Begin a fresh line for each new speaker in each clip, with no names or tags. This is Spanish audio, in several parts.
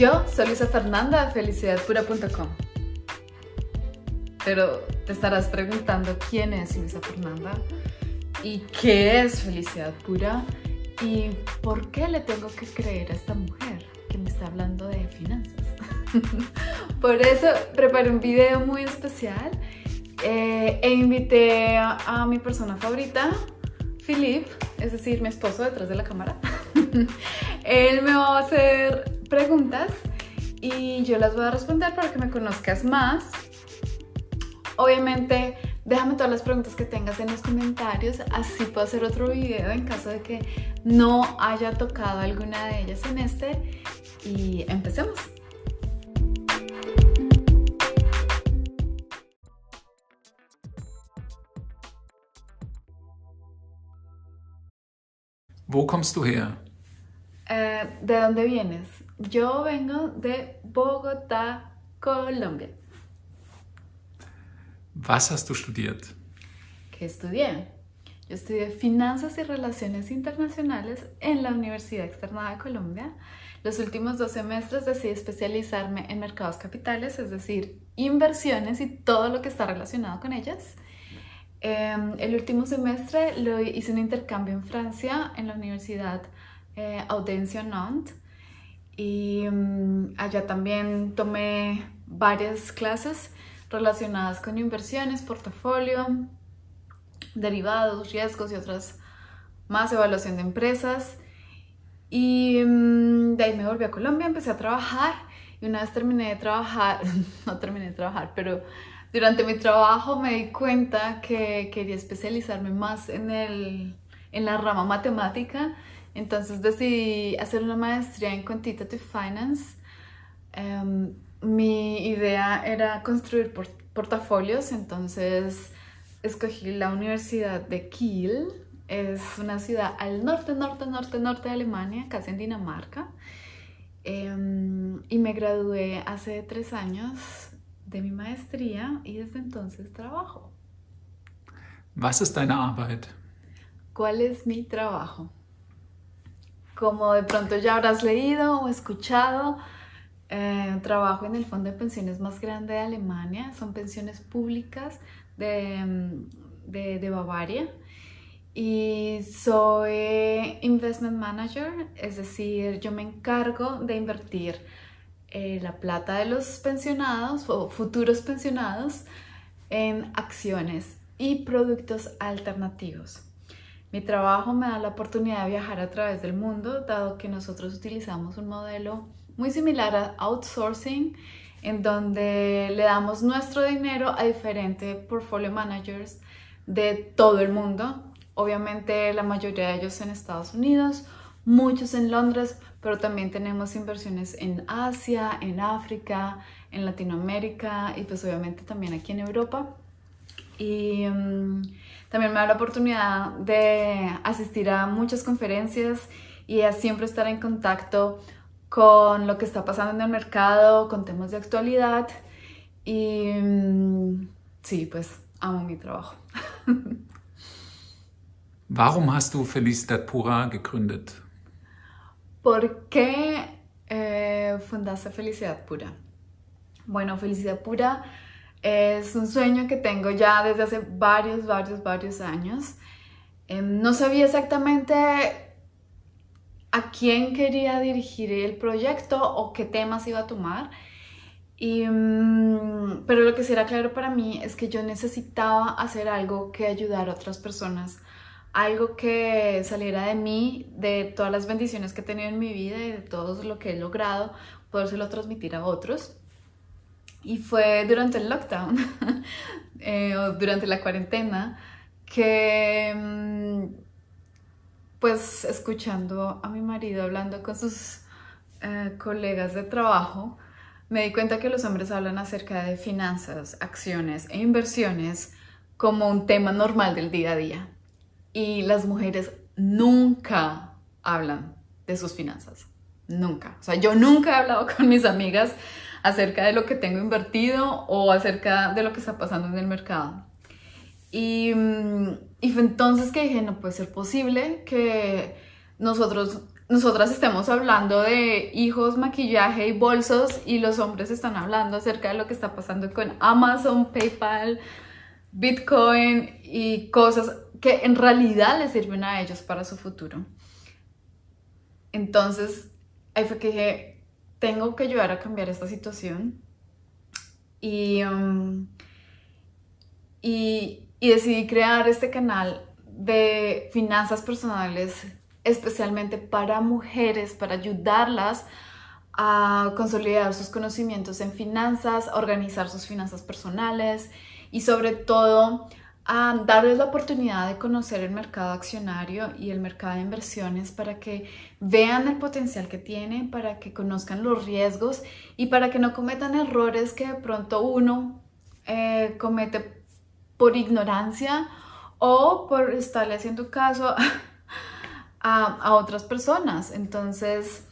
Yo soy Luisa Fernanda de felicidadpura.com. Pero te estarás preguntando quién es Luisa Fernanda y qué es felicidad pura y por qué le tengo que creer a esta mujer que me está hablando de finanzas. Por eso preparé un video muy especial eh, e invité a, a mi persona favorita, Philip, es decir, mi esposo detrás de la cámara. Él me va a hacer preguntas y yo las voy a responder para que me conozcas más. Obviamente, déjame todas las preguntas que tengas en los comentarios, así puedo hacer otro video en caso de que no haya tocado alguna de ellas en este. Y empecemos.
Wo kommst du her?
Eh, ¿De dónde vienes? Yo vengo de Bogotá, Colombia.
Was hast du studiert?
¿Qué estudié? Yo estudié Finanzas y Relaciones Internacionales en la Universidad Externada de Colombia. Los últimos dos semestres decidí especializarme en mercados capitales, es decir, inversiones y todo lo que está relacionado con ellas. Eh, el último semestre lo hice un intercambio en Francia, en la Universidad eh, Audencia Nantes. Y um, allá también tomé varias clases relacionadas con inversiones, portafolio, derivados, riesgos y otras más, evaluación de empresas. Y um, de ahí me volví a Colombia, empecé a trabajar y una vez terminé de trabajar, no terminé de trabajar, pero durante mi trabajo me di cuenta que quería especializarme más en, el, en la rama matemática, entonces decidí hacer una maestría en Quantitative Finance. Um, mi idea era construir port portafolios, entonces escogí la Universidad de Kiel, es una ciudad al norte, norte, norte, norte de Alemania, casi en Dinamarca. Um, y me gradué hace tres años de mi maestría y desde entonces trabajo.
Was ist deine Arbeit?
¿Cuál es mi trabajo? Como de pronto ya habrás leído o escuchado, eh, trabajo en el fondo de pensiones más grande de Alemania. Son pensiones públicas de, de, de Bavaria. Y soy investment manager, es decir, yo me encargo de invertir eh, la plata de los pensionados o futuros pensionados en acciones y productos alternativos. Mi trabajo me da la oportunidad de viajar a través del mundo, dado que nosotros utilizamos un modelo muy similar a outsourcing, en donde le damos nuestro dinero a diferentes portfolio managers de todo el mundo. Obviamente la mayoría de ellos en Estados Unidos, muchos en Londres, pero también tenemos inversiones en Asia, en África, en Latinoamérica y pues obviamente también aquí en Europa. Y um, también me da la oportunidad de asistir a muchas conferencias y a siempre estar en contacto con lo que está pasando en el mercado, con temas de actualidad. Y um, sí, pues amo mi trabajo.
Warum hast du Felicidad Pura gegründet?
¿Por qué eh, fundaste Felicidad Pura? Bueno, Felicidad Pura es un sueño que tengo ya desde hace varios, varios, varios años. Eh, no sabía exactamente a quién quería dirigir el proyecto o qué temas iba a tomar. Y, um, pero lo que sí era claro para mí es que yo necesitaba hacer algo que ayudara a otras personas algo que saliera de mí, de todas las bendiciones que he tenido en mi vida y de todo lo que he logrado, podérselo transmitir a otros. Y fue durante el lockdown, eh, durante la cuarentena, que mm, pues escuchando a mi marido hablando con sus eh, colegas de trabajo, me di cuenta que los hombres hablan acerca de finanzas, acciones e inversiones como un tema normal del día a día y las mujeres nunca hablan de sus finanzas. Nunca. O sea, yo nunca he hablado con mis amigas acerca de lo que tengo invertido o acerca de lo que está pasando en el mercado. Y, mm, y fue entonces que dije, no puede ser posible que nosotros nosotras estemos hablando de hijos, maquillaje y bolsos y los hombres están hablando acerca de lo que está pasando con Amazon, PayPal, Bitcoin y cosas que en realidad les sirven a ellos para su futuro. Entonces, ahí fue que dije, tengo que ayudar a cambiar esta situación. Y, um, y, y decidí crear este canal de finanzas personales especialmente para mujeres, para ayudarlas a consolidar sus conocimientos en finanzas, a organizar sus finanzas personales y sobre todo a darles la oportunidad de conocer el mercado accionario y el mercado de inversiones para que vean el potencial que tienen, para que conozcan los riesgos y para que no cometan errores que de pronto uno eh, comete por ignorancia o por estarle haciendo caso a, otras personas. Entonces,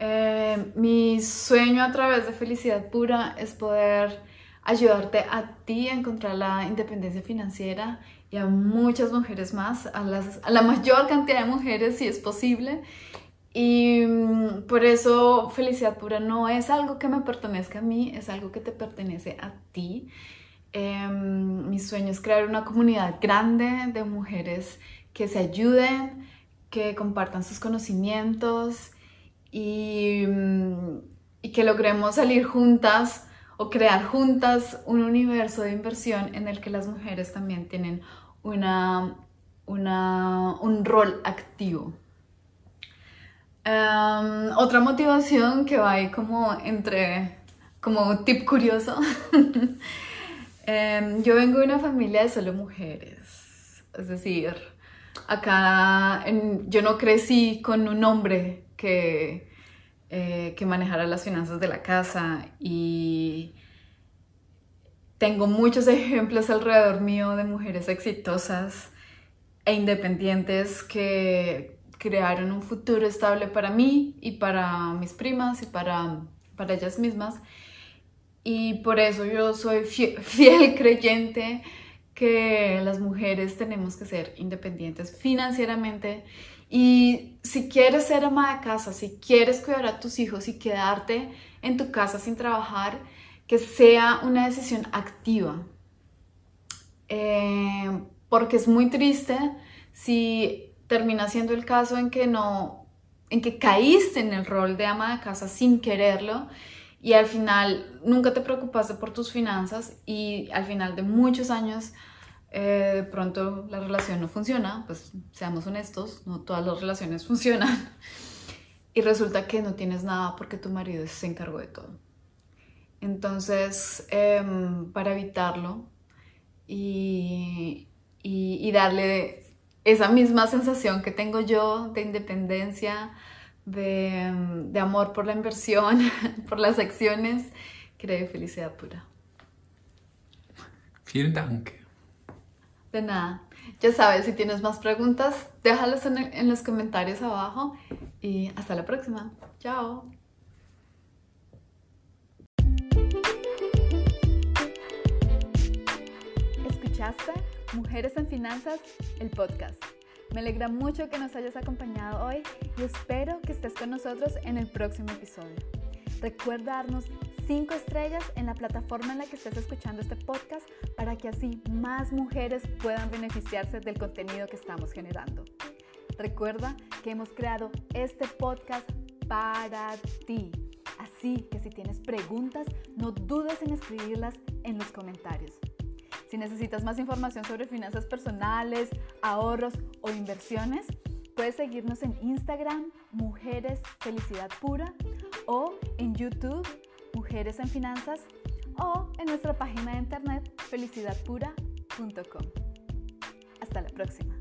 eh, mi sueño a través de Felicidad Pura es poder ayudarte a ti a encontrar la independencia financiera y a muchas mujeres más, a, a la mayor cantidad de mujeres si es posible. Y mm, por eso Felicidad Pura no es algo que me pertenezca a mí, es algo que te pertenece a ti. Em, mi sueño es crear una comunidad grande de mujeres que se ayuden, que compartan sus conocimientos y, mm, y, que logremos salir juntas o crear juntas un universo de inversión en el que las mujeres también tienen una, una un rol activo. Em, otra motivación que va ahí como entre, como tip curioso, em, yo vengo de una familia de solo mujeres, es decir, acá yo no crecí con un hombre que, eh, que manejara las finanzas de la casa y tengo muchos ejemplos alrededor mío de mujeres exitosas e independientes que crearon un futuro estable para mí y para mis primas y para, para ellas mismas. Y por eso yo soy fiel creyente que las mujeres tenemos que ser independientes financieramente y si quieres ser ama de casa, si quieres cuidar a tus hijos y quedarte en tu casa sin trabajar, que sea una decisión activa. Eh, porque es muy triste si termina siendo el caso en que no, en que caíste en el rol de ama de casa sin quererlo y al final nunca te preocupaste por tus finanzas y al final de muchos años eh, de pronto la relación no funciona, pues seamos honestos, no todas las relaciones funcionan y resulta que no tienes nada porque tu marido se encargó de todo. Entonces, em, para evitarlo y, y darle esa misma sensación que tengo yo de independencia, de, amor por la inversión, por las acciones, creo felicidad pura.
Vielen Dank.
De nada. Ya sabes, si tienes más preguntas, déjalas en, en los comentarios abajo y hasta la próxima. Chao. ¿Escuchaste Mujeres en Finanzas, el podcast? Me alegra mucho que nos hayas acompañado hoy y espero que estés con nosotros en el próximo episodio. Recuerda darnos 5 estrellas en la plataforma en la que estés escuchando este podcast para que así más mujeres puedan beneficiarse del contenido que estamos generando. Recuerda que hemos creado este podcast para ti. Así que si tienes preguntas, no dudes en escribirlas en los comentarios. Si necesitas más información sobre finanzas personales, ahorros o inversiones, puedes seguirnos en Instagram, Mujeres Felicidad Pura, o en YouTube, Mujeres en Finanzas, o en nuestra página de internet felicidadpura.com. Hasta la próxima.